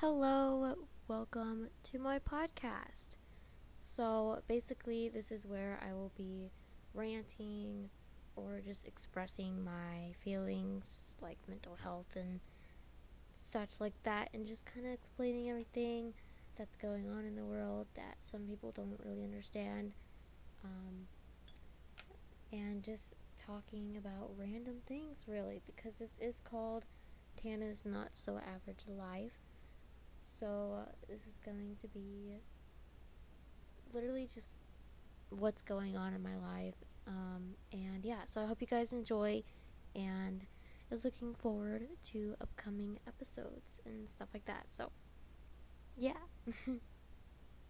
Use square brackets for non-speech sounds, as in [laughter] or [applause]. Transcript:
Hello, welcome to my podcast. So, basically, this is where I will be ranting or just expressing my feelings, like mental health and such like that, and just kind of explaining everything that's going on in the world that some people don't really understand. Um, and just talking about random things, really, because this is called Tana's Not So Average Life. So, uh, this is going to be literally just what's going on in my life. Um, and yeah, so I hope you guys enjoy and is looking forward to upcoming episodes and stuff like that. So, yeah. [laughs]